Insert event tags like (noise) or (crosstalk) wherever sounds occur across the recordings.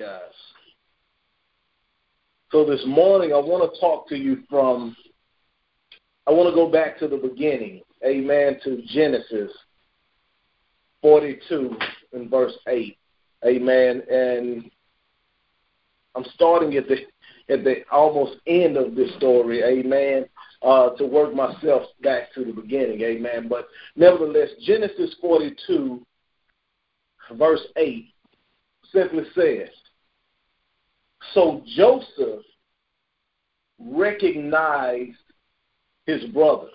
guys. So this morning, I want to talk to you from, I want to go back to the beginning, amen, to Genesis 42 and verse 8, amen. And I'm starting at the at the almost end of this story, amen, uh, to work myself back to the beginning, amen. But nevertheless, Genesis 42, verse 8, simply says, So Joseph recognized his brothers,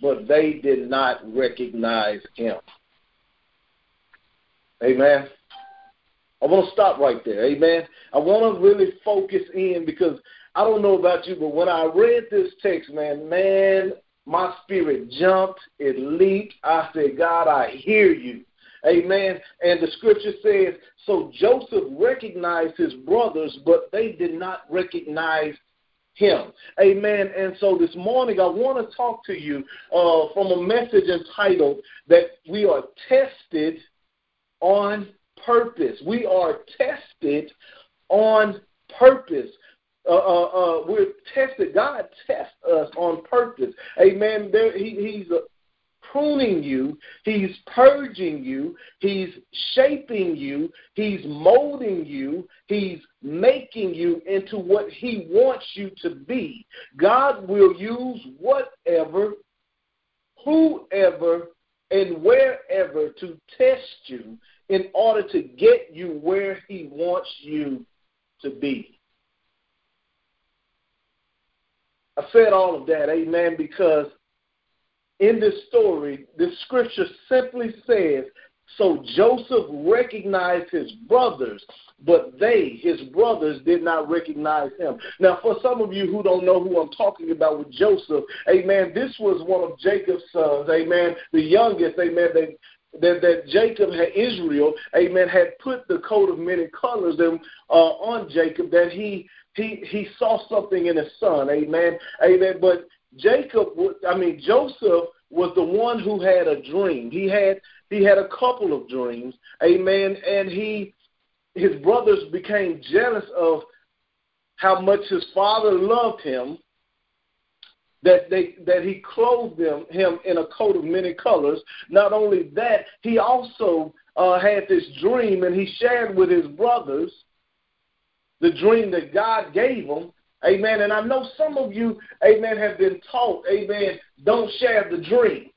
but they did not recognize him. Amen. I want to stop right there. Amen. I want to really focus in because I don't know about you, but when I read this text, man, man, my spirit jumped, it leaped. I said, God, I hear you. Amen. And the scripture says, so Joseph recognized his brothers, but they did not recognize him. Amen. And so this morning I want to talk to you uh, from a message entitled that we are tested on purpose. We are tested on purpose. Uh, uh, uh, we're tested. God tests us on purpose. Amen. There, he, he's uh, pruning you. He's purging you. He's shaping you. He's molding you. He's making you into what He wants you to be. God will use whatever, whoever, and wherever to test you in order to get you where He wants you to be. I said all of that, amen, because in this story, the scripture simply says, So Joseph recognized his brothers, but they, his brothers, did not recognize him. Now, for some of you who don't know who I'm talking about with Joseph, amen, this was one of Jacob's sons, amen, the youngest, amen, they, that, that Jacob had Israel, amen, had put the coat of many colors uh, on Jacob that he he he saw something in his son, amen, amen. But Jacob, I mean Joseph was the one who had a dream. He had he had a couple of dreams, amen, and he his brothers became jealous of how much his father loved him that they that he clothed them him in a coat of many colors. Not only that, he also uh, had this dream, and he shared with his brothers the dream that God gave him. Amen. And I know some of you, amen, have been taught, amen, don't share the dream.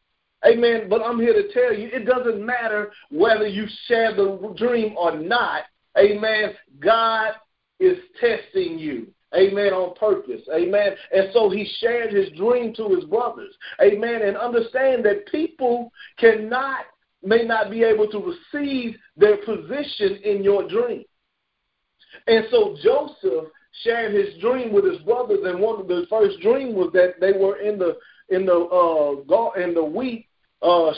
Amen. But I'm here to tell you, it doesn't matter whether you share the dream or not. Amen. God is testing you. Amen. On purpose. Amen. And so he shared his dream to his brothers. Amen. And understand that people cannot, may not be able to receive their position in your dream. And so Joseph shared his dream with his brothers, and one of the first dream was that they were in the in the uh in the wheat uh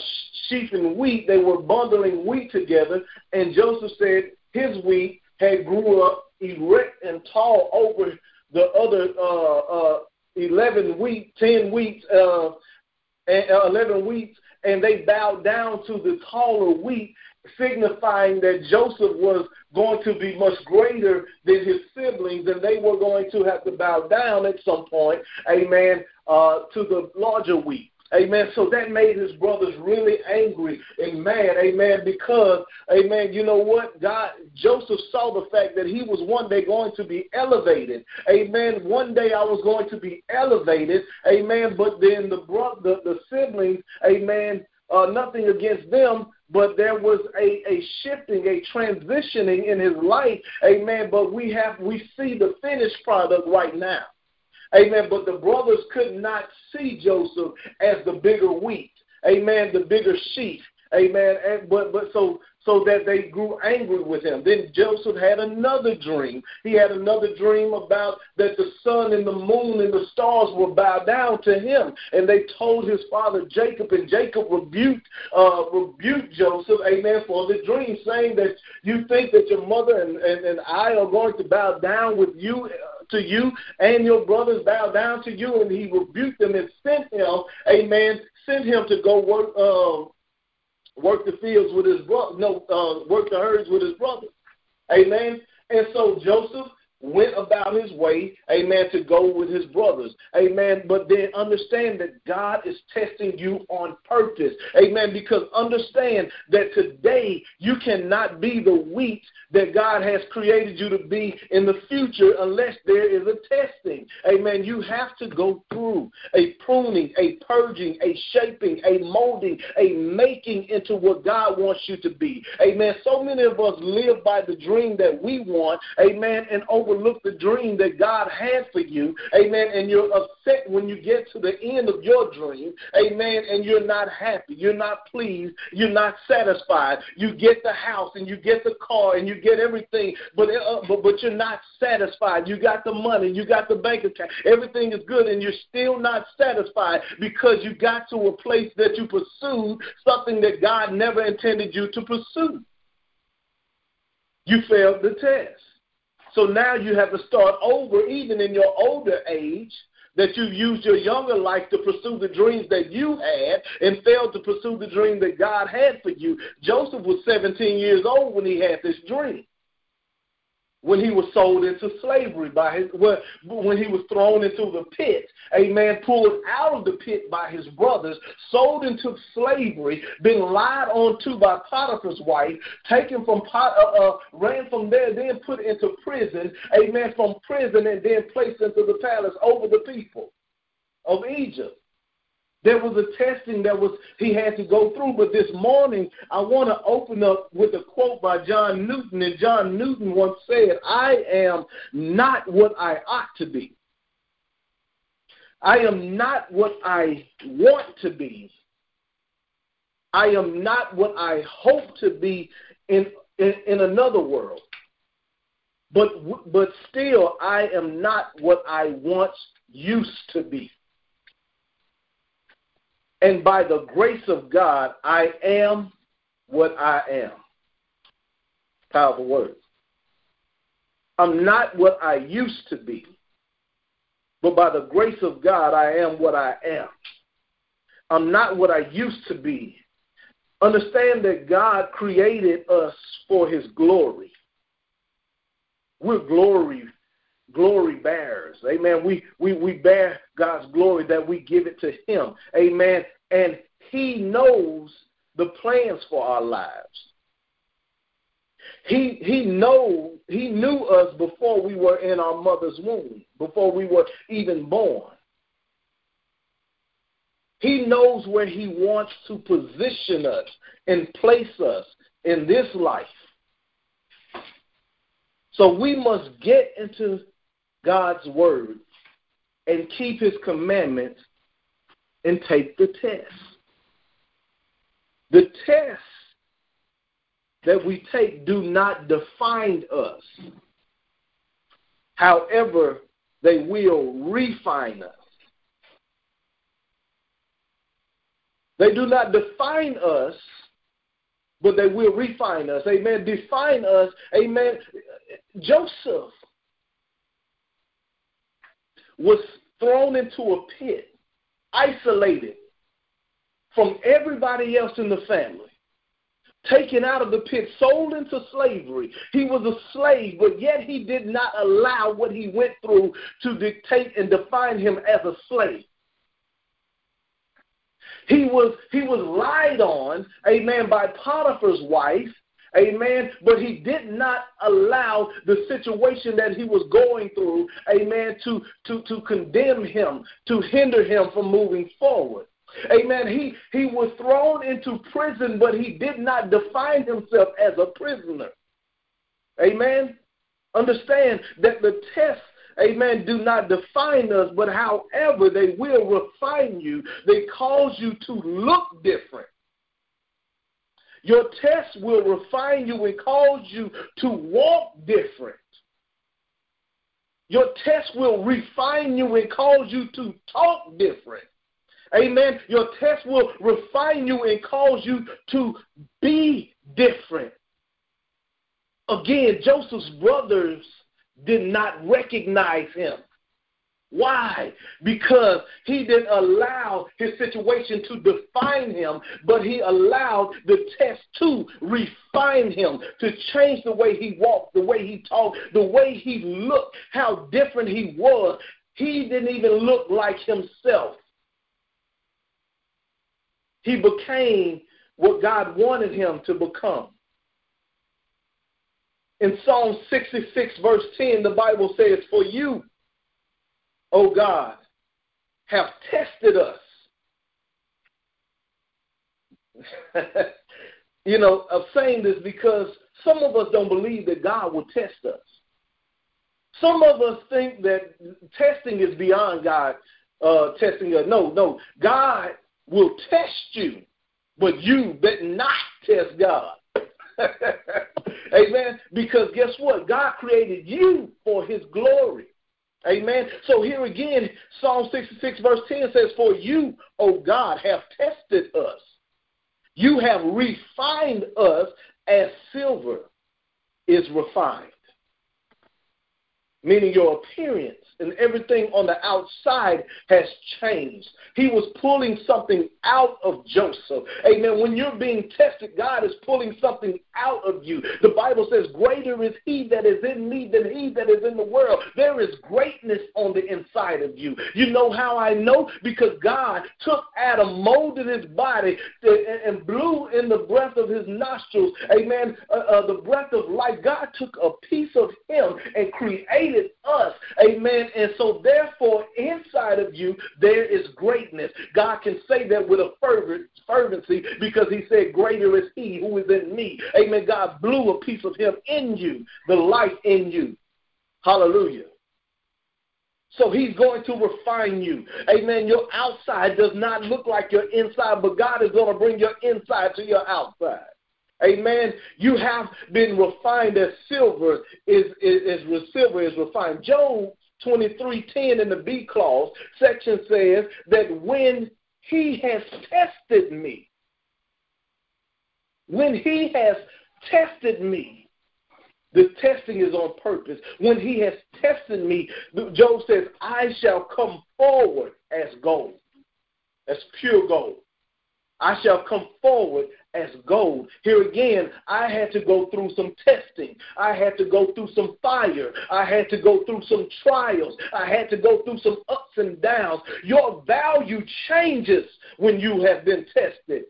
sheaf and wheat. They were bundling wheat together, and Joseph said his wheat had grew up erect and tall over the other uh, uh, 11 wheat, 10 wheat, uh, uh, 11 wheats, and they bowed down to the taller wheat, signifying that Joseph was going to be much greater than his siblings, and they were going to have to bow down at some point, amen, uh, to the larger wheat. Amen. So that made his brothers really angry and mad. Amen. Because, amen, you know what? God, Joseph saw the fact that he was one day going to be elevated. Amen. One day I was going to be elevated. Amen. But then the brother, the, the siblings, amen, uh, nothing against them, but there was a, a shifting, a transitioning in his life. Amen. But we have, we see the finished product right now. Amen. But the brothers could not see Joseph as the bigger wheat. Amen. The bigger sheep. Amen. And, but but so so that they grew angry with him. Then Joseph had another dream. He had another dream about that the sun and the moon and the stars will bow down to him. And they told his father Jacob, and Jacob rebuked uh, rebuked Joseph, amen, for the dream, saying that you think that your mother and, and, and I are going to bow down with you to you, and your brothers bow down to you. And he rebuked them and sent him, amen, sent him to go work. Uh, work the fields with his brother, no, uh, work the herds with his brother. Amen. And so Joseph went about his way, amen, to go with his brothers, amen. But then understand that God is testing you on purpose, amen, because understand that today you cannot be the wheat that God has created you to be in the future unless there is a testing, amen. You have to go through a pruning, a purging, a shaping, a molding, a making into what God wants you to be, amen. So many of us live by the dream that we want, amen, and over overlook the dream that God had for you, amen, and you're upset when you get to the end of your dream, amen, and you're not happy, you're not pleased, you're not satisfied. You get the house and you get the car and you get everything, but, uh, but, but you're not satisfied. You got the money, you got the bank account, everything is good, and you're still not satisfied because you got to a place that you pursued something that God never intended you to pursue. You failed the test. So now you have to start over, even in your older age, that you've used your younger life to pursue the dreams that you had and failed to pursue the dream that God had for you. Joseph was 17 years old when he had this dream when he was sold into slavery by his when he was thrown into the pit. A man pulled out of the pit by his brothers sold into slavery been lied on to by potiphar's wife taken from Pot, uh, uh, ran from there then put into prison. A man from prison and then placed into the palace over the people of egypt there was a testing that was he had to go through. But this morning, I want to open up with a quote by John Newton. And John Newton once said, I am not what I ought to be. I am not what I want to be. I am not what I hope to be in, in, in another world. But, but still, I am not what I once used to be. And by the grace of God, I am what I am. Powerful words. I'm not what I used to be, but by the grace of God, I am what I am. I'm not what I used to be. Understand that God created us for his glory. We're glory glory bearers. Amen. We, we, we bear God's glory that we give it to Him. Amen. And He knows the plans for our lives. He he know he knew us before we were in our mother's womb, before we were even born. He knows where he wants to position us and place us in this life. So we must get into God's word and keep his commandments and take the test. The tests that we take do not define us. However, they will refine us. They do not define us, but they will refine us. Amen. Define us. Amen. Joseph was thrown into a pit, isolated from everybody else in the family, taken out of the pit, sold into slavery. He was a slave, but yet he did not allow what he went through to dictate and define him as a slave. He was he was lied on, amen, by Potiphar's wife, Amen. But he did not allow the situation that he was going through, amen, to, to, to condemn him, to hinder him from moving forward. Amen. He he was thrown into prison, but he did not define himself as a prisoner. Amen. Understand that the tests, amen, do not define us, but however they will refine you, they cause you to look different. Your test will refine you and cause you to walk different. Your test will refine you and cause you to talk different. Amen. Your test will refine you and cause you to be different. Again, Joseph's brothers did not recognize him. Why? Because he didn't allow his situation to define him, but he allowed the test to refine him, to change the way he walked, the way he talked, the way he looked, how different he was. He didn't even look like himself. He became what God wanted him to become. In Psalm 66, verse 10, the Bible says, For you, O God, have tested us. (laughs) you know, I'm saying this because some of us don't believe that God will test us. Some of us think that testing is beyond God uh, testing us. No, no. God will test you, but you better not test God. (laughs) Amen. Because guess what? God created you for his glory. Amen. So here again, Psalm 66, verse 10 says, For you, O God, have tested us. You have refined us as silver is refined. Meaning your appearance and everything on the outside has changed. He was pulling something out of Joseph. Amen. When you're being tested, God is pulling something out of you. The Bible says, Greater is He that is in me than He that is in the world. There is greatness on the inside of you. You know how I know? Because God took Adam, molded his body, and blew in the breath of his nostrils. Amen. Uh, uh, the breath of life. God took a piece of Him and created us. Amen and so, therefore, inside of you, there is greatness. God can say that with a fervent, fervency because He said, Greater is He who is in me. Amen. God blew a piece of Him in you, the life in you. Hallelujah. So he's going to refine you. Amen. Your outside does not look like your inside, but God is going to bring your inside to your outside. Amen. You have been refined as silver is, is, silver is refined. Job 23:10 in the B clause section says that when he has tested me, when he has tested me, the testing is on purpose. When he has tested me, Job says, I shall come forward as gold, as pure gold. I shall come forward as gold. Here again, I had to go through some testing. I had to go through some fire. I had to go through some trials. I had to go through some ups and downs. Your value changes when you have been tested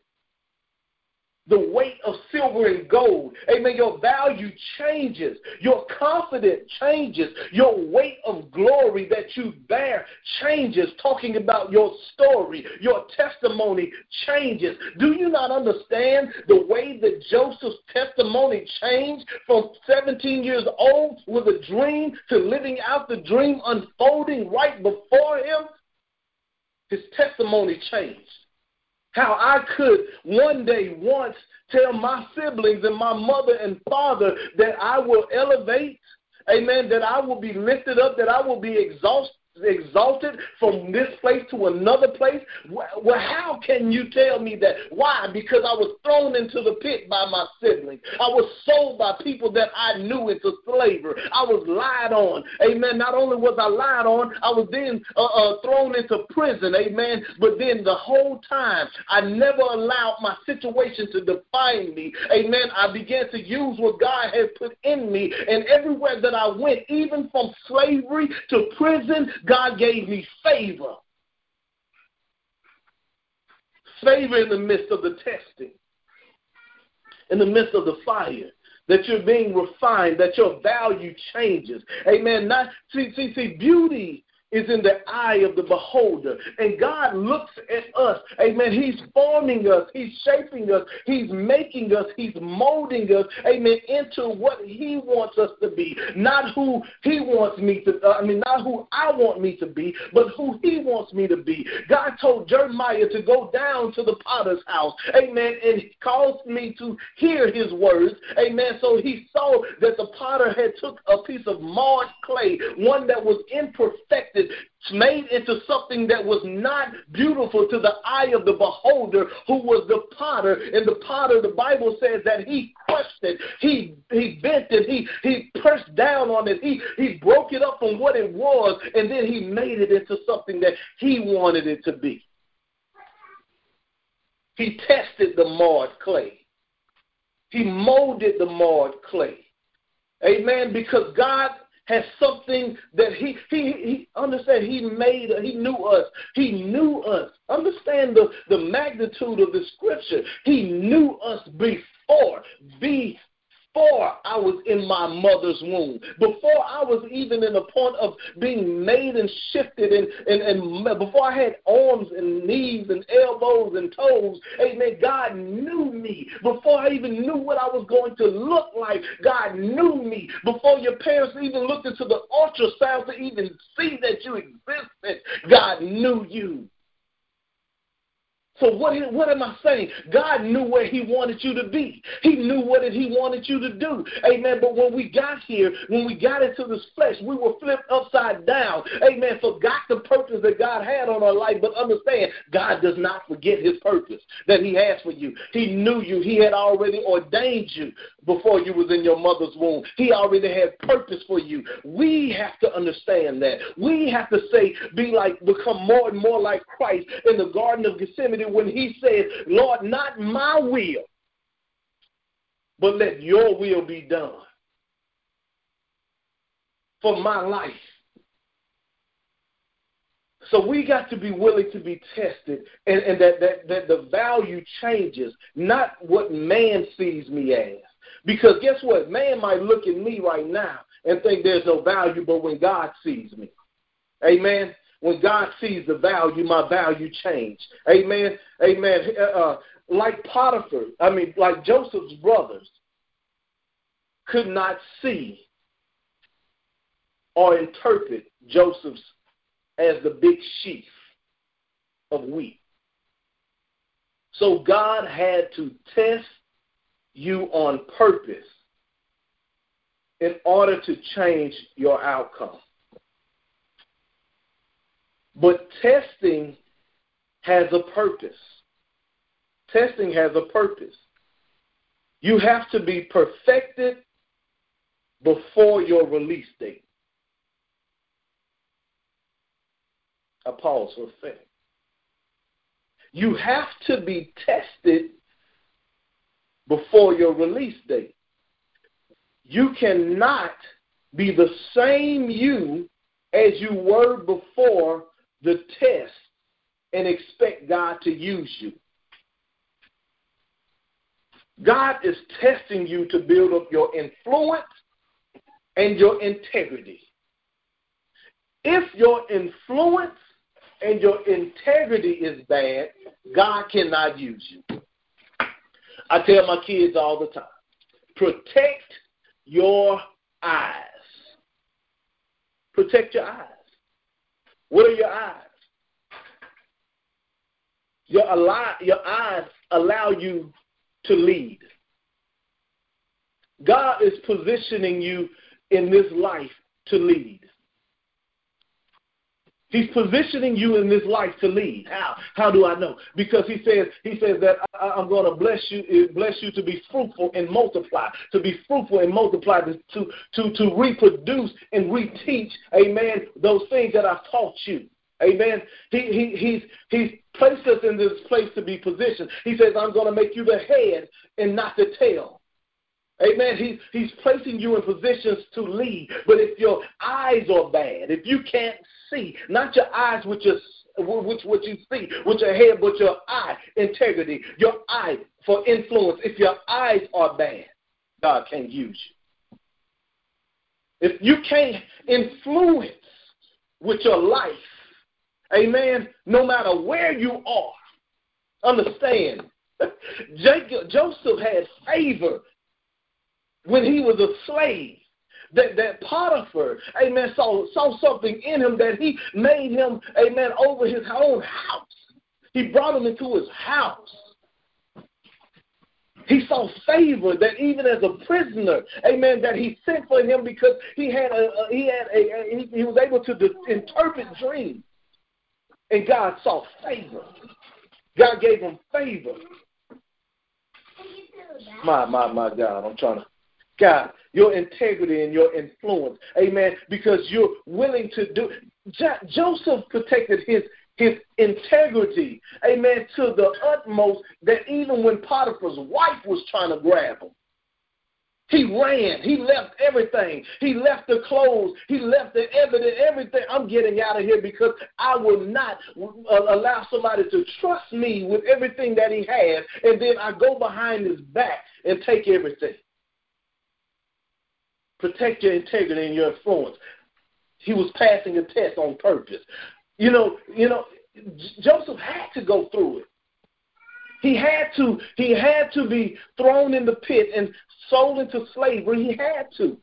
the weight of silver and gold. Amen. Your value changes. Your confidence changes. Your weight of glory that you bear changes. Talking about your story, your testimony changes. Do you not understand the way that Joseph's testimony changed from 17 years old with a dream to living out the dream unfolding right before him? His testimony changed how I could one day once tell my siblings and my mother and father that I will elevate, amen, that I will be lifted up, that I will be exalted exalted from this place to another place? Well, how can you tell me that? Why? Because I was thrown into the pit by my siblings. I was sold by people that I knew into slavery. I was lied on. Amen. Not only was I lied on, I was then uh, uh, thrown into prison. Amen. But then the whole time, I never allowed my situation to define me. Amen. I began to use what God had put in me. And everywhere that I went, even from slavery to prison, God gave me favor. Favor in the midst of the testing, in the midst of the fire that you're being refined, that your value changes. Amen. Not see, see, see, beauty is in the eye of the beholder. And God looks at us. Amen. He's forming us. He's shaping us. He's making us. He's molding us. Amen. Into what He wants us to be. Not who He wants me to, uh, I mean, not who I want me to be, but who He wants me to be. God told Jeremiah to go down to the potter's house. Amen. And He caused me to hear His words. Amen. So He saw that the potter had took a piece of marred clay, one that was made into something that was not beautiful to the eye of the beholder who was the potter. And the potter, the Bible says that he crushed it, he, he bent it, he, he pressed down on it. He, he broke it up from what it was, and then he made it into something that he wanted it to be. He tested the marred clay. He molded the marred clay. Amen. Because God has something that he he he understand he made he knew us. He knew us. Understand the the magnitude of the scripture. He knew us before be before I was in my mother's womb, before I was even in the point of being made and shifted, and, and, and before I had arms and knees and elbows and toes, amen, God knew me. Before I even knew what I was going to look like, God knew me. Before your parents even looked into the ultrasound to even see that you existed, God knew you. So what, what am I saying? God knew where he wanted you to be. He knew what he wanted you to do. Amen. But when we got here, when we got into this flesh, we were flipped upside down. Amen. Forgot the purpose that God had on our life. But understand, God does not forget his purpose that he has for you. He knew you. He had already ordained you before you was in your mother's womb. He already had purpose for you. We have to understand that. We have to say, be like, become more and more like Christ in the Garden of Gethsemane when he said, Lord, not my will, but let your will be done for my life. So we got to be willing to be tested and, and that, that, that the value changes, not what man sees me as. Because guess what? Man might look at me right now and think there's no value, but when God sees me, amen, when God sees the value, my value changed. Amen. Amen. Uh, uh, like Potiphar, I mean, like Joseph's brothers could not see or interpret Joseph's as the big sheaf of wheat. So God had to test you on purpose in order to change your outcome. But testing has a purpose. Testing has a purpose. You have to be perfected before your release date. I pause for a second. You have to be tested before your release date. You cannot be the same you as you were before the test and expect God to use you. God is testing you to build up your influence and your integrity. If your influence and your integrity is bad, God cannot use you. I tell my kids all the time protect your eyes. Protect your eyes. What are your eyes? Your, your eyes allow you to lead. God is positioning you in this life to lead. He's positioning you in this life to lead. How? How do I know? Because he says he says that I, am going to bless you, eh, bless you to be fruitful and multiply, to be fruitful and multiply, to to to reproduce and reteach. Amen. Those things that I've taught you. Amen. He, he, he's, he's placed us in this place to be positioned. He says, I'm going to make you the head and not the tail. Amen. He's, he's placing you in positions to lead. But if your eyes are bad, if you can't see, not your eyes with your which what you see with your head, but your eye integrity, your eye for influence. If your eyes are bad, God can't use you. If you can't influence with your life, amen, no matter where you are, understand, (laughs) Jacob, Joseph had favor when he was a slave that, that Potiphar, amen, saw, saw something in him that he made him, amen, over his own house. He brought him into his house. He saw favor that even as a prisoner, amen, that he sent for him because he had a, a he had a, a he, he, was able to de- interpret dreams, and God saw favor. God gave him favor. My my my God, I'm trying to God, your integrity and your influence. Amen. Because you're willing to do. Joseph protected his his integrity, amen, to the utmost that even when Potiphar's wife was trying to grab him, he ran. He left everything. He left the clothes. He left the evidence, everything. I'm getting out of here because I will not uh, allow somebody to trust me with everything that he has, and then I go behind his back and take everything. Protect your integrity and your influence. He was passing a test on purpose. You know, you know, Joseph had to go through it. He had to he had to be thrown in the pit and sold into slavery. He had to.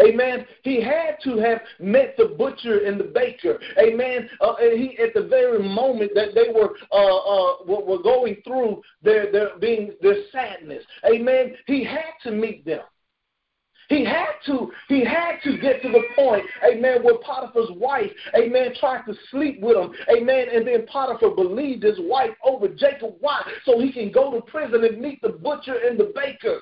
Amen. He had to have met the butcher and the baker. Amen. Uh, and he, at the very moment that they were uh, uh, were going through their their being their sadness. Amen. He had to meet them. He had to, he had to get to the point, amen, where Potiphar's wife, amen, tried to sleep with him, amen, and then Potiphar believed his wife over Jacob. Why? So he can go to prison and meet the butcher and the baker.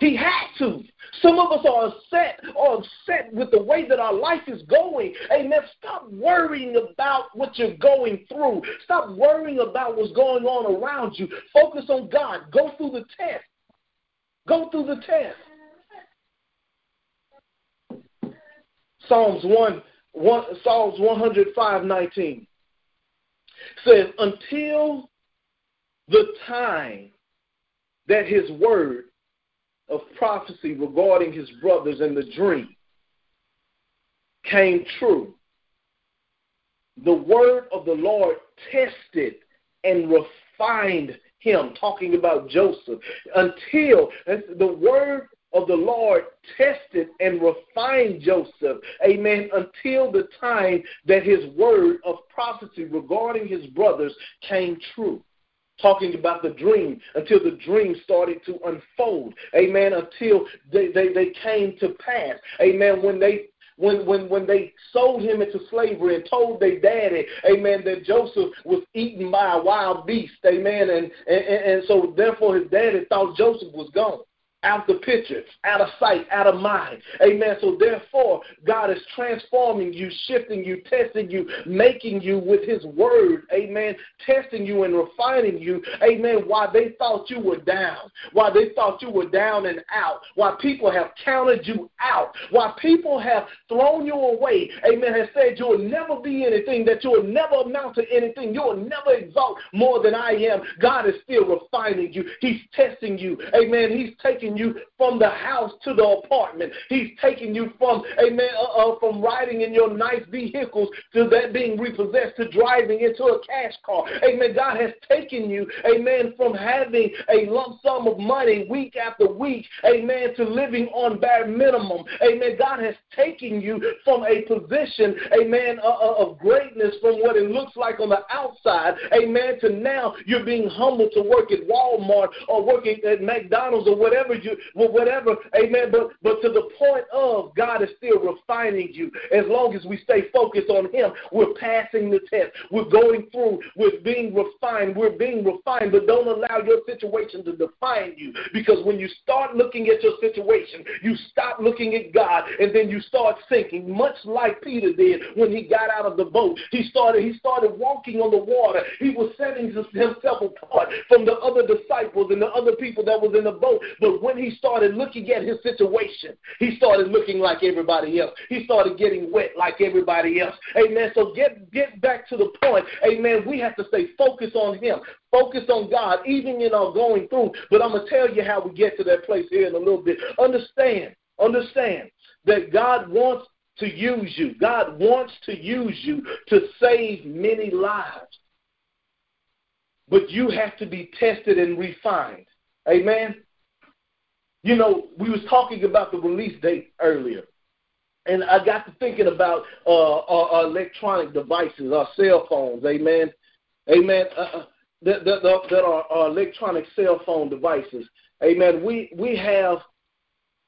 He had to. Some of us are upset or upset with the way that our life is going. Amen. Stop worrying about what you're going through. Stop worrying about what's going on around you. Focus on God. Go through the test. Go through the test. Psalms 1, 1 Psalms 105, 19 says, Until the time that his word of prophecy regarding his brothers in the dream came true, the word of the Lord tested and refined him, talking about Joseph, until the word of the Lord tested and refined Joseph, amen, until the time that his word of prophecy regarding his brothers came true. Talking about the dream until the dream started to unfold, amen, until they, they, they came to pass, amen, when they when when when they sold him into slavery and told their daddy, amen, that Joseph was eaten by a wild beast, amen, and and, and so therefore his daddy thought Joseph was gone out the picture, out of sight, out of mind. Amen. So therefore, God is transforming you, shifting you, testing you, making you with his word. Amen. Testing you and refining you. Amen. Why they thought you were down. Why they thought you were down and out. Why people have counted you out. Why people have thrown you away. Amen. Has said you will never be anything, that you will never amount to anything. You will never exalt more than I am. God is still refining you. He's testing you. Amen. He's taking taking you from the house to the apartment. He's taking you from, amen, uh, uh, from riding in your nice vehicles to that being repossessed to driving into a cash car. Amen. God has taken you, amen, from having a lump sum of money week after week, amen, to living on bare minimum. Amen. God has taken you from a position, amen, uh, uh of greatness from what it looks like on the outside, amen, to now you're being humbled to work at Walmart or working at McDonald's or whatever you, whatever, amen. But but to the point of God is still refining you. As long as we stay focused on Him, we're passing the test. We're going through. We're being refined. We're being refined. But don't allow your situation to define you. Because when you start looking at your situation, you stop looking at God, and then you start sinking. Much like Peter did when he got out of the boat. He started. He started walking on the water. He was setting himself apart from the other disciples and the other people that was in the boat. But when when he started looking at his situation, he started looking like everybody else. He started getting wet like everybody else. Amen. So get get back to the point. Amen. We have to stay focused on him. Focus on God, even in our going through. But I'm gonna tell you how we get to that place here in a little bit. Understand, understand that God wants to use you. God wants to use you to save many lives. But you have to be tested and refined. Amen. You know, we was talking about the release date earlier, and I got to thinking about uh, our, our electronic devices, our cell phones. Amen. Amen. Uh, uh that, that, that are our electronic cell phone devices. Amen. We we have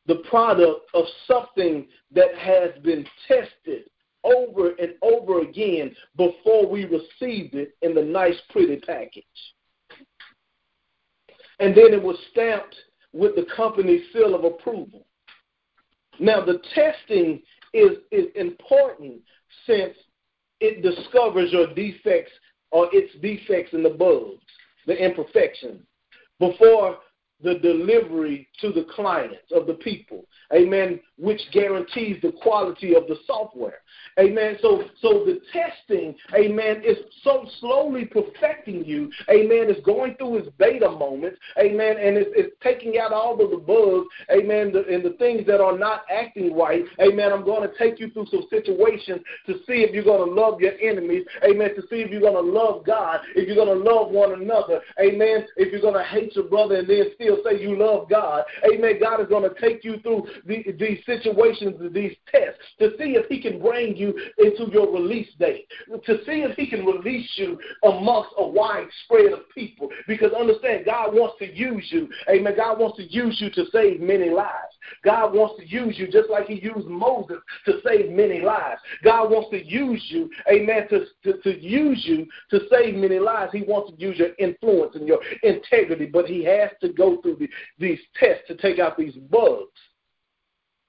the product of something that has been tested over and over again before we received it in the nice, pretty package. And then it was stamped with the company's seal of approval. Now, the testing is, is important since it discovers your defects or its defects in the bugs, the imperfections, before the delivery to the clients of the people amen, which guarantees the quality of the software. Amen. So so the testing, amen, is so slowly perfecting you, amen, it's going through its beta moments, amen, and it's, it's taking out all of the bugs, amen, the, and the things that are not acting right, amen. I'm going to take you through some situations to see if you're going to love your enemies, amen, to see if you're going to love God, if you're going to love one another, amen, if you're going to hate your brother and then still say you love God, amen. God is going to take you through the, these situations, of these tests, to see if He can bring you into your release date, to see if He can release you amongst a wide spread of people. Because understand, God wants to use you. Amen. God wants to use you to save many lives. God wants to use you just like He used Moses to save many lives. God wants to use you, amen, to, to, to use you to save many lives. He wants to use your influence and your integrity, but He has to go through the, these tests to take out these bugs.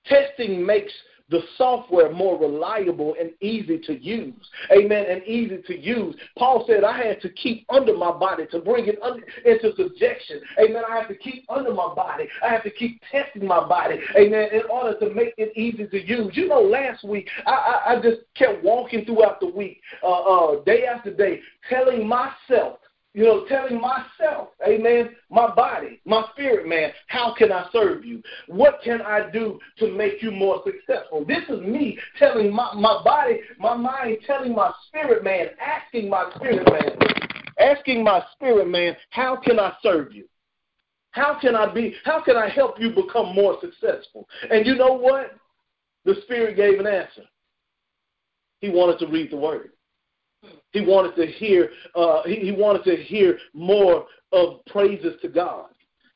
Testing makes the software more reliable and easy to use. Amen. And easy to use. Paul said, I had to keep under my body to bring it under, into subjection. Amen. I have to keep under my body. I have to keep testing my body. Amen. In order to make it easy to use. You know, last week, I, I, I just kept walking throughout the week, uh, uh, day after day, telling myself you know, telling myself, amen, my body, my spirit man, how can I serve you? What can I do to make you more successful? This is me telling my, my body, my mind, telling my spirit man, asking my spirit man, asking my spirit man, how can I serve you? How can I be, how can I help you become more successful? And you know what? The spirit gave an answer. He wanted to read the word. He wanted to hear. Uh, he, he wanted to hear more of praises to God.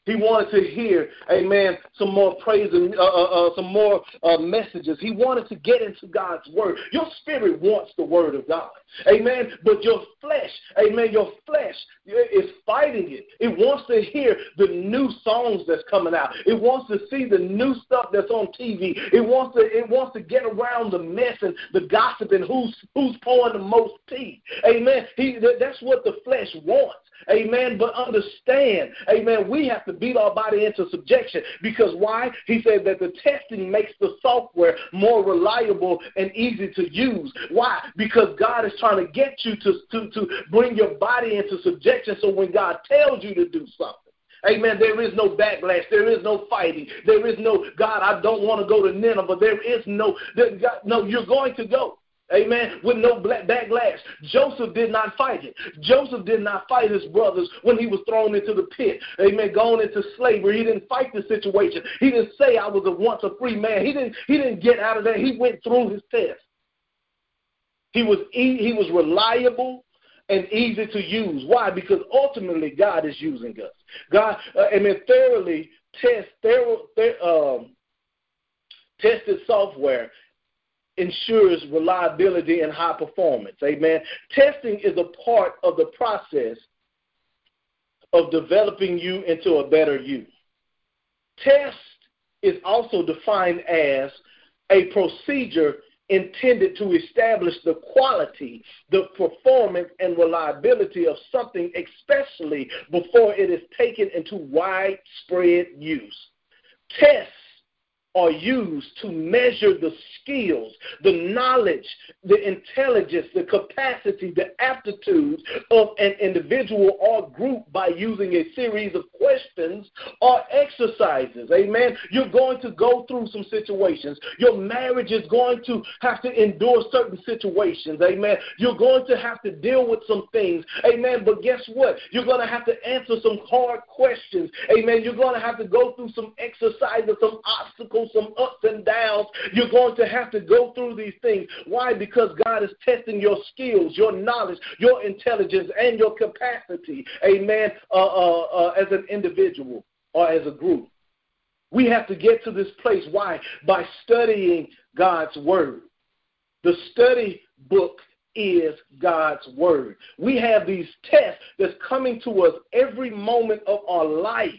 He wanted to hear, amen, some more praise and uh, uh, uh, some more uh, messages. He wanted to get into God's word. Your spirit wants the word of God, amen. But your flesh, amen, your flesh is fighting it. It wants to hear the new songs that's coming out. It wants to see the new stuff that's on TV. It wants to it wants to get around the mess and the gossip and who's who's pouring the most tea, amen. He, that's what the flesh wants. Amen. But understand, amen, we have to beat our body into subjection because why? He said that the testing makes the software more reliable and easy to use. Why? Because God is trying to get you to, to, to bring your body into subjection so when God tells you to do something, Amen. There is no backlash. There is no fighting. There is no God. I don't want to go to Nineveh. There is no. There, God, no, you're going to go. Amen. With no backlash. Joseph did not fight it. Joseph did not fight his brothers when he was thrown into the pit. Amen. Going into slavery. He didn't fight the situation. He didn't say I was a once a free man. He didn't he didn't get out of there. He went through his test. He was he was reliable and easy to use. Why? Because ultimately God is using us. God, uh, amen, thoroughly test, thorough, um, tested software ensures reliability and high performance. Amen. Testing is a part of the process of developing you into a better you. Test is also defined as a procedure intended to establish the quality, the performance, and reliability of something, especially before it is taken into widespread use. Tests are used to measure the skills, the knowledge, the intelligence, the capacity, the aptitudes of an individual or group by using a series of questions or exercises. Amen. You're going to go through some situations. Your marriage is going to have to endure certain situations. Amen. You're going to have to deal with some things. Amen. But guess what? You're going to have to answer some hard questions. Amen. You're going to have to go through some exercises, some obstacles some ups and downs. You're going to have to go through these things. Why? Because God is testing your skills, your knowledge, your intelligence, and your capacity, amen, uh, uh, uh, as an individual or as a group. We have to get to this place. Why? By studying God's Word. The study book is God's Word. We have these tests that's coming to us every moment of our life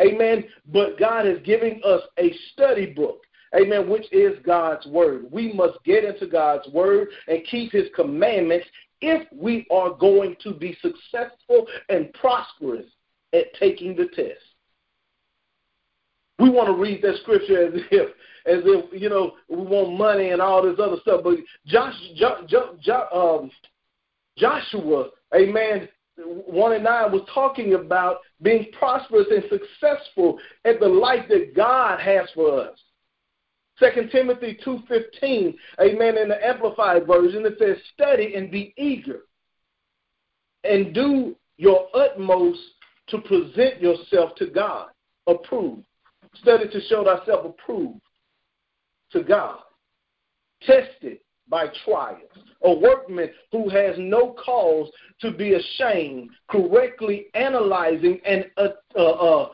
Amen. But God is giving us a study book. amen, which is God's word. We must get into God's word and keep his commandments if we are going to be successful and prosperous at taking the test. We want to read that scripture as (laughs) if, as if you know, we want money and all this other stuff. But Josh, jo, jo, jo, um, Joshua, Amen, one and nine was talking about being prosperous and successful at the life that God has for us. Second Timothy two fifteen, Amen. In the Amplified version, it says, "Study and be eager, and do your utmost to present yourself to God approved." Study to show thyself approved to God. Tested by trials. A workman who has no cause to be ashamed, correctly analyzing and uh, uh, uh,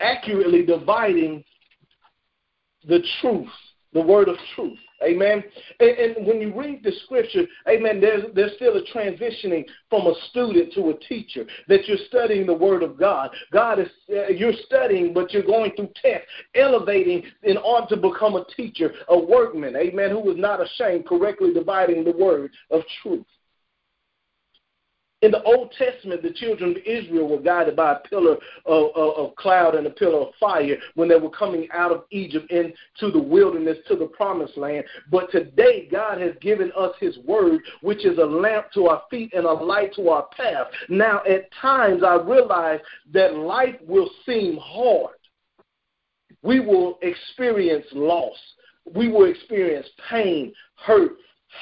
accurately dividing the truth, the word of truth. Amen. And, and, when you read the scripture, amen, there's, there's still a transitioning from a student to a teacher, that you're studying the word of God. God is, uh, you're studying, but you're going through tests, elevating in order to become a teacher, a workman, amen, who is not ashamed, correctly dividing the word of truth. In the Old Testament, the children of Israel were guided by a pillar of, of, of, cloud and a pillar of fire when they were coming out of Egypt into the wilderness to the promised land. But today, God has given us His word, which is a lamp to our feet and a light to our path. Now, at times, I realize that life will seem hard. We will experience loss. We will experience pain, hurt,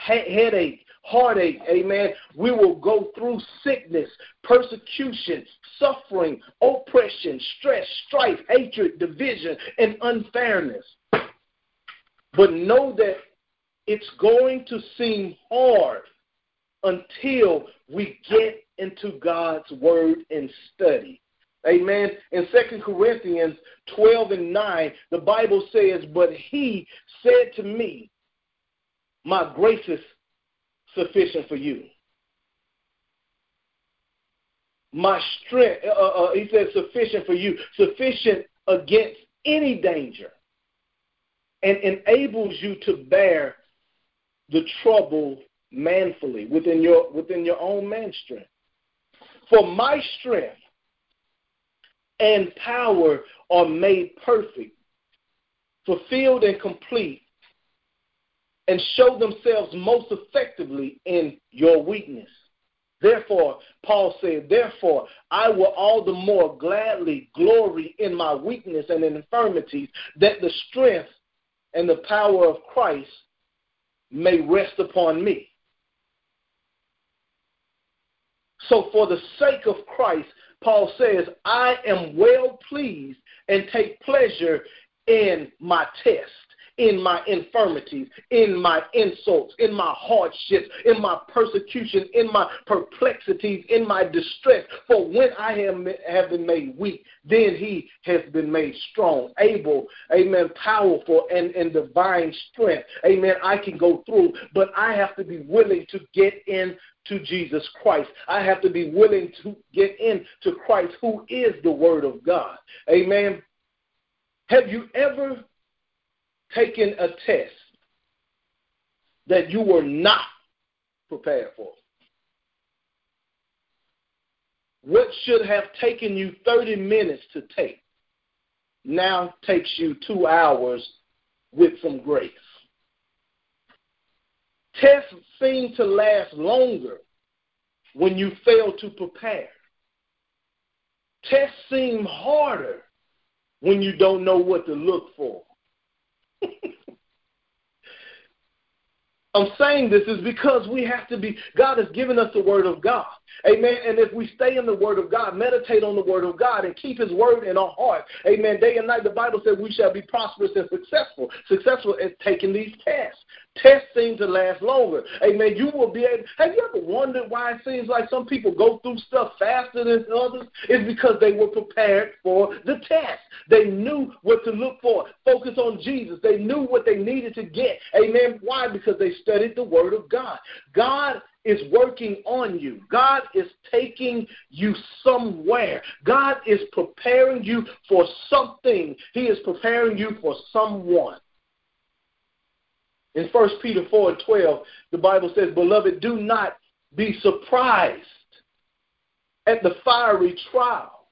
headache, heartache, amen. We will go through sickness, persecution, suffering, oppression, stress, strife, hatred, division, and unfairness. But know that it's going to seem hard until we get into God's word and study. Amen. In Second Corinthians 12 and 9, the Bible says, But he said to me, My grace is sufficient for you. My strength, uh, uh, uh, he says, sufficient for you, sufficient against any danger, and enables you to bear the trouble manfully within your within your own man strength. For my strength and power are made perfect, fulfilled and complete and show themselves most effectively in your weakness. Therefore, Paul said, Therefore, I will all the more gladly glory in my weakness and in infirmities, that the strength and the power of Christ may rest upon me. So, for the sake of Christ, Paul says, I am well pleased and take pleasure in my test in my infirmities, in my insults, in my hardships, in my persecution, in my perplexities, in my distress. For when I have, been made weak, then he has been made strong, able, amen, powerful, and, and divine strength. Amen. I can go through, but I have to be willing to get in to Jesus Christ. I have to be willing to get into Christ, who is the Word of God. Amen. Have you ever taken a test that you were not prepared for. What should have taken you 30 minutes to take now takes you two hours with some grace. Tests seem to last longer when you fail to prepare. Tests seem harder when you don't know what to look for. I'm saying this is because we have to be, God has given us the Word of God. Amen. And if we stay in the Word of God, meditate on the Word of God, and keep His Word in our heart, amen. Day and night, the Bible says we shall be prosperous and successful. Successful at taking these tests. Tests seem to last longer. Amen. You will be able. Have you ever wondered why it seems like some people go through stuff faster than others? It's because they were prepared for the test. They knew what to look for. Focus on Jesus. They knew what they needed to get. Amen. Why? Because they studied the Word of God. God is working on you. God is taking you somewhere. God is preparing you for something. He is preparing you for someone. In 1 Peter 4 and 12, the Bible says, Beloved, do not be surprised at the fiery trial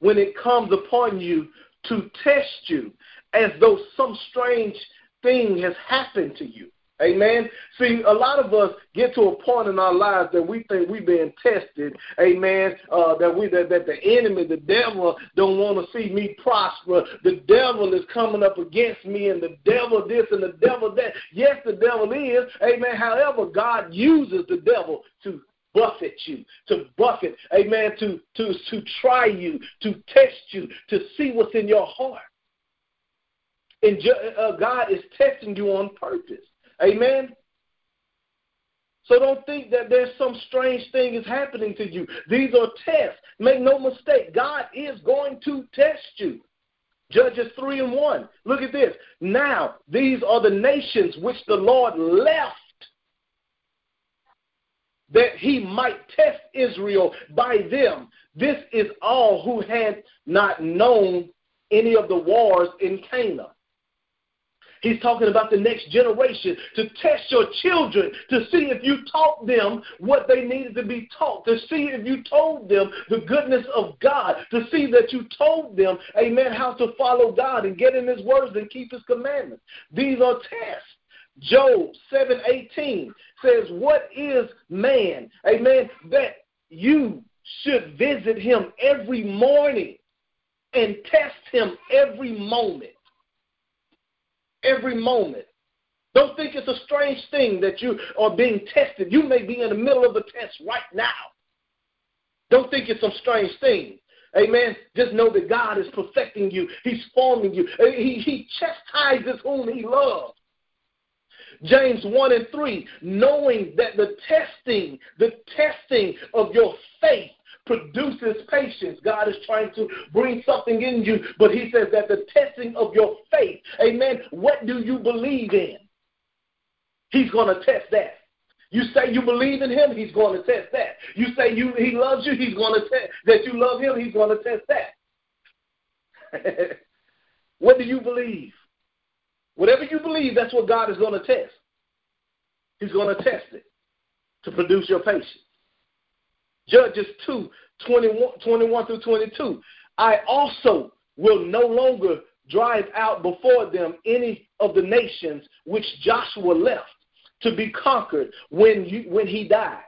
when it comes upon you to test you as though some strange thing has happened to you. Amen. See, a lot of us get to a point in our lives that we think we've been tested. Amen. Uh, that we that, that the enemy, the devil, don't want to see me prosper. The devil is coming up against me, and the devil this and the devil that. Yes, the devil is. Amen. However, God uses the devil to buffet you, to buffet, amen, to to to try you, to test you, to see what's in your heart. And uh, God is testing you on purpose. Amen. So don't think that there's some strange thing is happening to you. These are tests. Make no mistake, God is going to test you. Judges 3 and 1. Look at this. Now, these are the nations which the Lord left that he might test Israel by them. This is all who had not known any of the wars in Canaan. He's talking about the next generation to test your children to see if you taught them what they needed to be taught, to see if you told them the goodness of God, to see that you told them, amen, how to follow God and get in His words and keep His commandments. These are tests. Job 7:18 says, "What is man, amen, that you should visit him every morning and test him every moment." Every moment. Don't think it's a strange thing that you are being tested. You may be in the middle of a test right now. Don't think it's some strange thing. Amen. Just know that God is perfecting you. He's forming you. Eh, he, he chastises whom he loves. James 1 and 3, knowing that the testing, the testing of your faith produces patience. God is trying to bring something in you, but He says that the testing of your faith, amen, what do you believe in? He's going to test that. You say you believe in him, he's going to test that. You say you he loves you, he's going to test that you love him, he's going to test that. (laughs) what do you believe? Whatever you believe, that's what God is going to test. He's going to test it to produce your patience. Judges 2 21, 21 through 22. I also will no longer drive out before them any of the nations which Joshua left to be conquered when, you, when he died,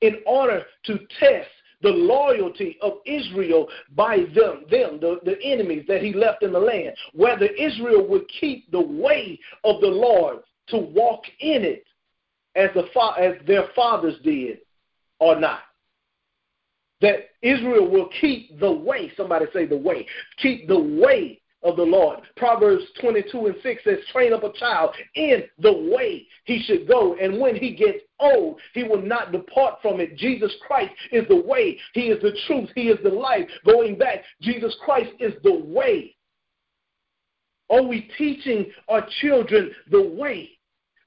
in order to test the loyalty of Israel by them, them the, the enemies that he left in the land, whether Israel would keep the way of the Lord to walk in it as, the, as their fathers did or not that Israel will keep the way. Somebody say the way. Keep the way of the Lord. Proverbs 22 and 6 says, Train up a child in the way he should go, and when he gets old, he will not depart from it. Jesus Christ is the way, he is the truth, he is the life. Going back, Jesus Christ is the way. Are we teaching our children the way?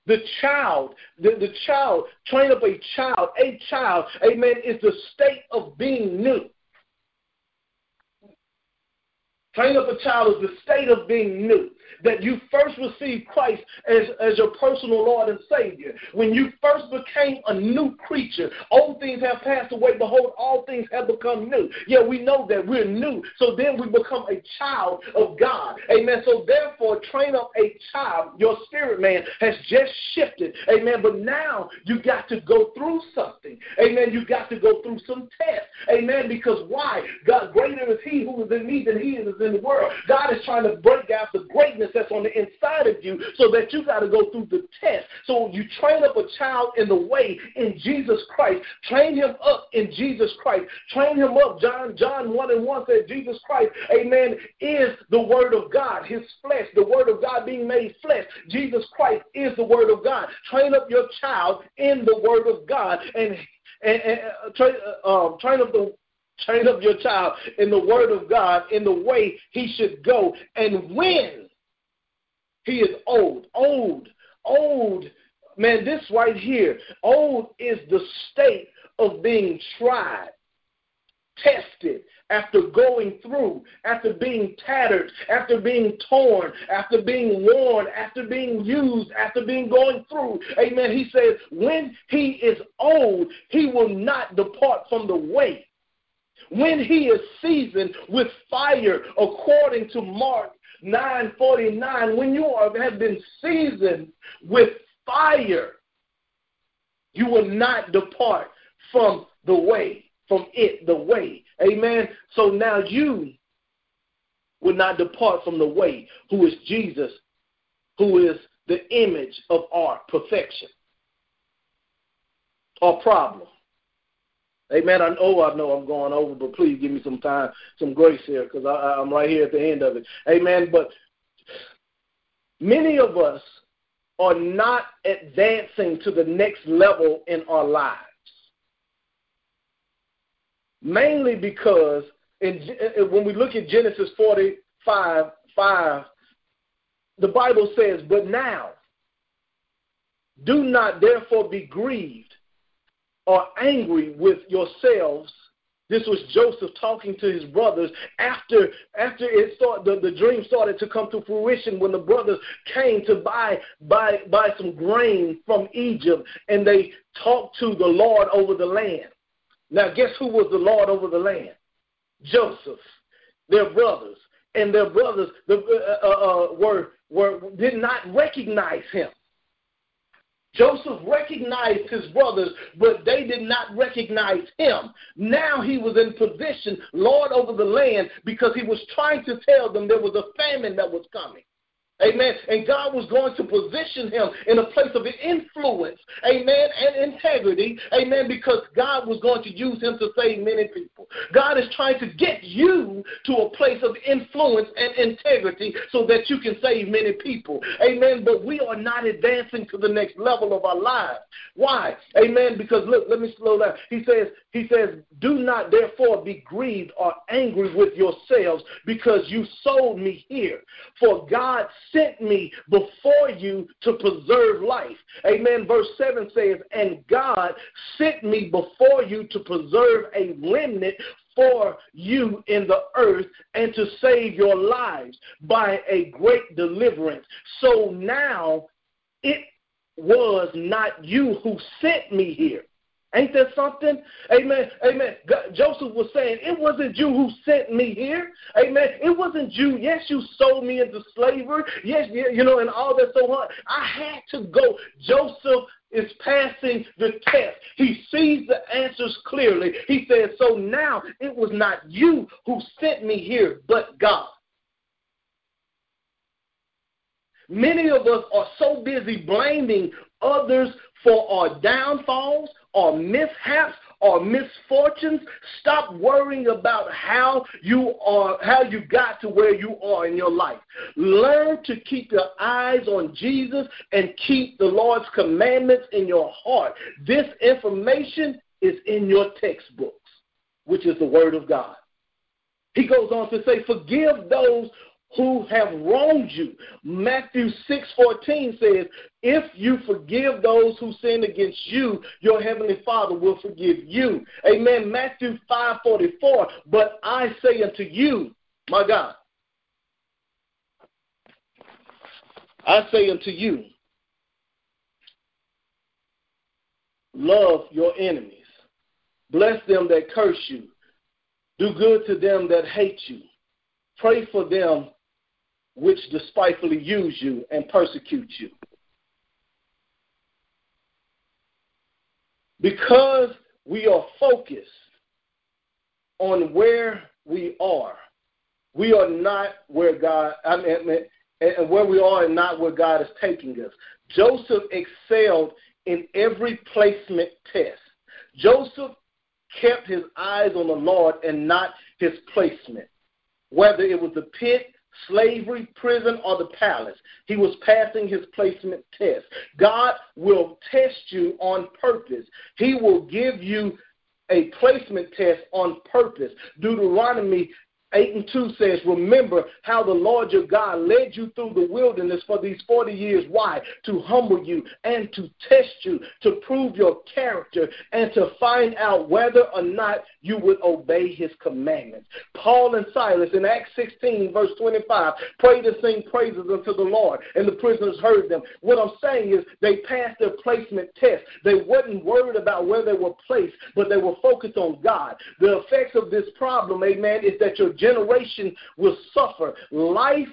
The child, the, the child, train up a child, a child, amen, is the state of being new. Train up a child is the state of being new that you first received Christ as, as your personal Lord and Savior. When you first became a new creature, old things have passed away. Behold, all things have become new. Yeah, we know that we're new. So then we become a child of God. Amen. So therefore, train up a child. Your spirit man has just shifted. Amen. But now you got to go through something. Amen. You got to go through some tests. Amen. Because why? God, greater is He who is in me than He is in the world. God is trying to break out the greatness that's on the inside of you so that you got to go through the test. So you train up a child in the way in Jesus Christ. Train him up in Jesus Christ. Train him up. John, John 1 and 1 said Jesus Christ, amen, is the word of God, his flesh, the word of God being made flesh. Jesus Christ is the word of God. Train up your child in the word of God and and, and uh, train, uh, um, train up the train up your child in the word of God in the way he should go. And when he is old, old, old. Man, this right here, old is the state of being tried. tested, after going through, after being tattered, after being torn, after being worn, after being used, after being going through. Amen. He says, when he is old, he will not depart from the way. When he is seasoned with fire, according to Mark 9:49, when you have been seasoned with fire, you will not depart from the way, from it, the way. Amen. So now you will not depart from the way, who is Jesus, who is the image of our perfection our problem. Amen. I know I know I'm going over, but please give me some time, some grace here, because I'm right here at the end of it. Amen. But many of us are not advancing to the next level in our lives mainly because in, when we look at Genesis 45 5, the Bible says, But now, do not therefore be grieved or angry with yourselves. This was Joseph talking to his brothers after after it started, the, the dream started to come to fruition when the brothers came to buy buy buy some grain from Egypt and they talked to the Lord over the land. Now, guess who was the Lord over the land? Joseph, their brothers, and their brothers the, uh, uh, uh, were were did not recognize him. Joseph recognized his brothers, but they did not recognize him. Now he was in position, Lord over the land, because he was trying to tell them there was a famine that was coming. Amen. And God was going to position him in a place of influence, amen, and integrity, amen, because God was going to use him to save many people. God is trying to get you to a place of influence and integrity so that you can save many people. Amen. But we are not advancing to the next level of our lives. Why? Amen. Because look, let me slow down. He says, he says, Do not therefore be grieved or angry with yourselves because you sold me here. For God sent me before you to preserve life. Amen. Verse 7 says, And God sent me before you to preserve a remnant for you in the earth and to save your lives by a great deliverance. So now it was not you who sent me here. Ain't that something? Amen. Amen. God, Joseph was saying, It wasn't you who sent me here. Amen. It wasn't you. Yes, you sold me into slavery. Yes, you know, and all that so hard. I had to go. Joseph is passing the test. He sees the answers clearly. He says, So now it was not you who sent me here, but God. Many of us are so busy blaming others for our downfalls, or mishaps or misfortunes. Stop worrying about how you are how you got to where you are in your life. Learn to keep your eyes on Jesus and keep the Lord's commandments in your heart. This information is in your textbooks, which is the word of God. He goes on to say, Forgive those who have wronged you. Matthew 6:14 says, "If you forgive those who sin against you, your heavenly Father will forgive you." Amen. Matthew 5:44, "But I say unto you, my God, I say unto you, love your enemies. Bless them that curse you. Do good to them that hate you. Pray for them which despitefully use you and persecute you. Because we are focused on where we are, we are not where God, I mean, and where we are and not where God is taking us. Joseph excelled in every placement test. Joseph kept his eyes on the Lord and not his placement. Whether it was the pit, slavery, prison, or the palace. He was passing his placement test. God will test you on purpose. He will give you a placement test on purpose. Deuteronomy 8 and 2 says, Remember how the Lord your God led you through the wilderness for these 40 years. Why? To humble you and to test you, to prove your character, and to find out whether or not you would obey his commandments. Paul and Silas in Acts 16, verse 25, prayed to sing praises unto the Lord, and the prisoners heard them. What I'm saying is they passed their placement test. They wasn't worried about where they were placed, but they were focused on God. The effects of this problem, amen, is that your generation will suffer. Life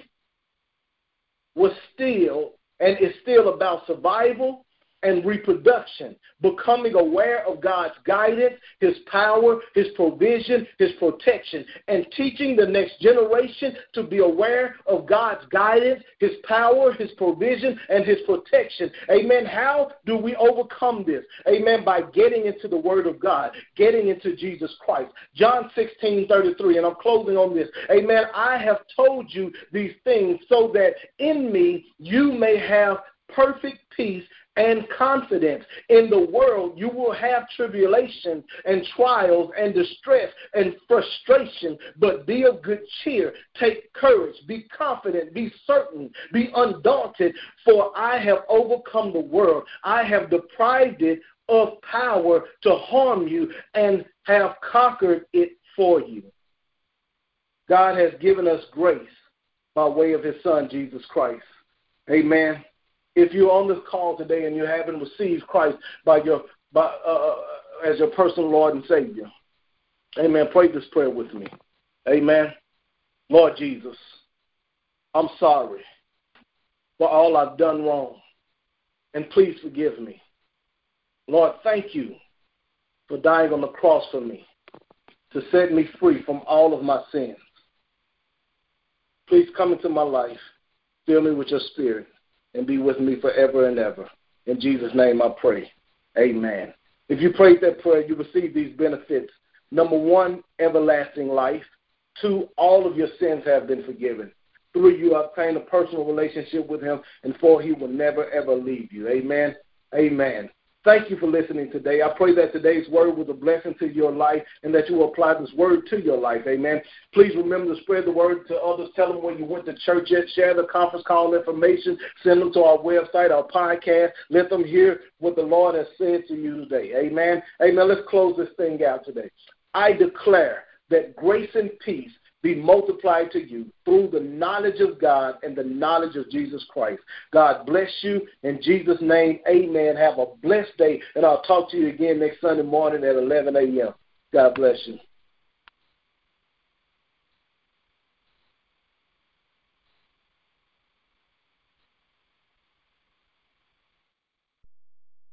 was still and is still about survival and reproduction, becoming aware of God's guidance, His power, His provision, His protection, and teaching the next generation to be aware of God's guidance, His power, His provision, and His protection. Amen. How do we overcome this? Amen. By getting into the Word of God, getting into Jesus Christ. John 16 33, and I'm closing on this. Amen. I have told you these things so that in me you may have perfect peace and confidence. In the world, you will have tribulation and trials and distress and frustration, but be of good cheer. Take courage. Be confident. Be certain. Be undaunted, for I have overcome the world. I have deprived it of power to harm you and have conquered it for you. God has given us grace by way of his Son, Jesus Christ. Amen if you're on this call today and you haven't received Christ by your by uh, uh, as your personal Lord and Savior, Amen. Pray this prayer with me. Amen. Lord Jesus, I'm sorry for all I've done wrong, and please forgive me. Lord, thank you for dying on the cross for me to set me free from all of my sins. Please come into my life, fill me with your spirit and be with me forever and ever. In Jesus' name I pray. Amen. If you prayed that prayer, you receive these benefits. Number one, everlasting life. Two, all of your sins have been forgiven. Three, you obtain a personal relationship with Him. And four, He will never, ever leave you. Amen. Amen. Thank you for listening today. I pray that today's word was a blessing to your life and that you will apply this word to your life. Amen. Please remember to spread the word to others. Tell them where you went to church at. Share the conference call information. Send them to our website, our podcast. Let them hear what the Lord has said to you today. Amen. Amen. Let's close this thing out today. I declare that grace and peace be multiplied to you through the knowledge of God and the knowledge of Jesus Christ. God bless you. In Jesus' name, amen. Have a blessed day, and I'll talk to you again next Sunday morning at 11 a.m. God bless you.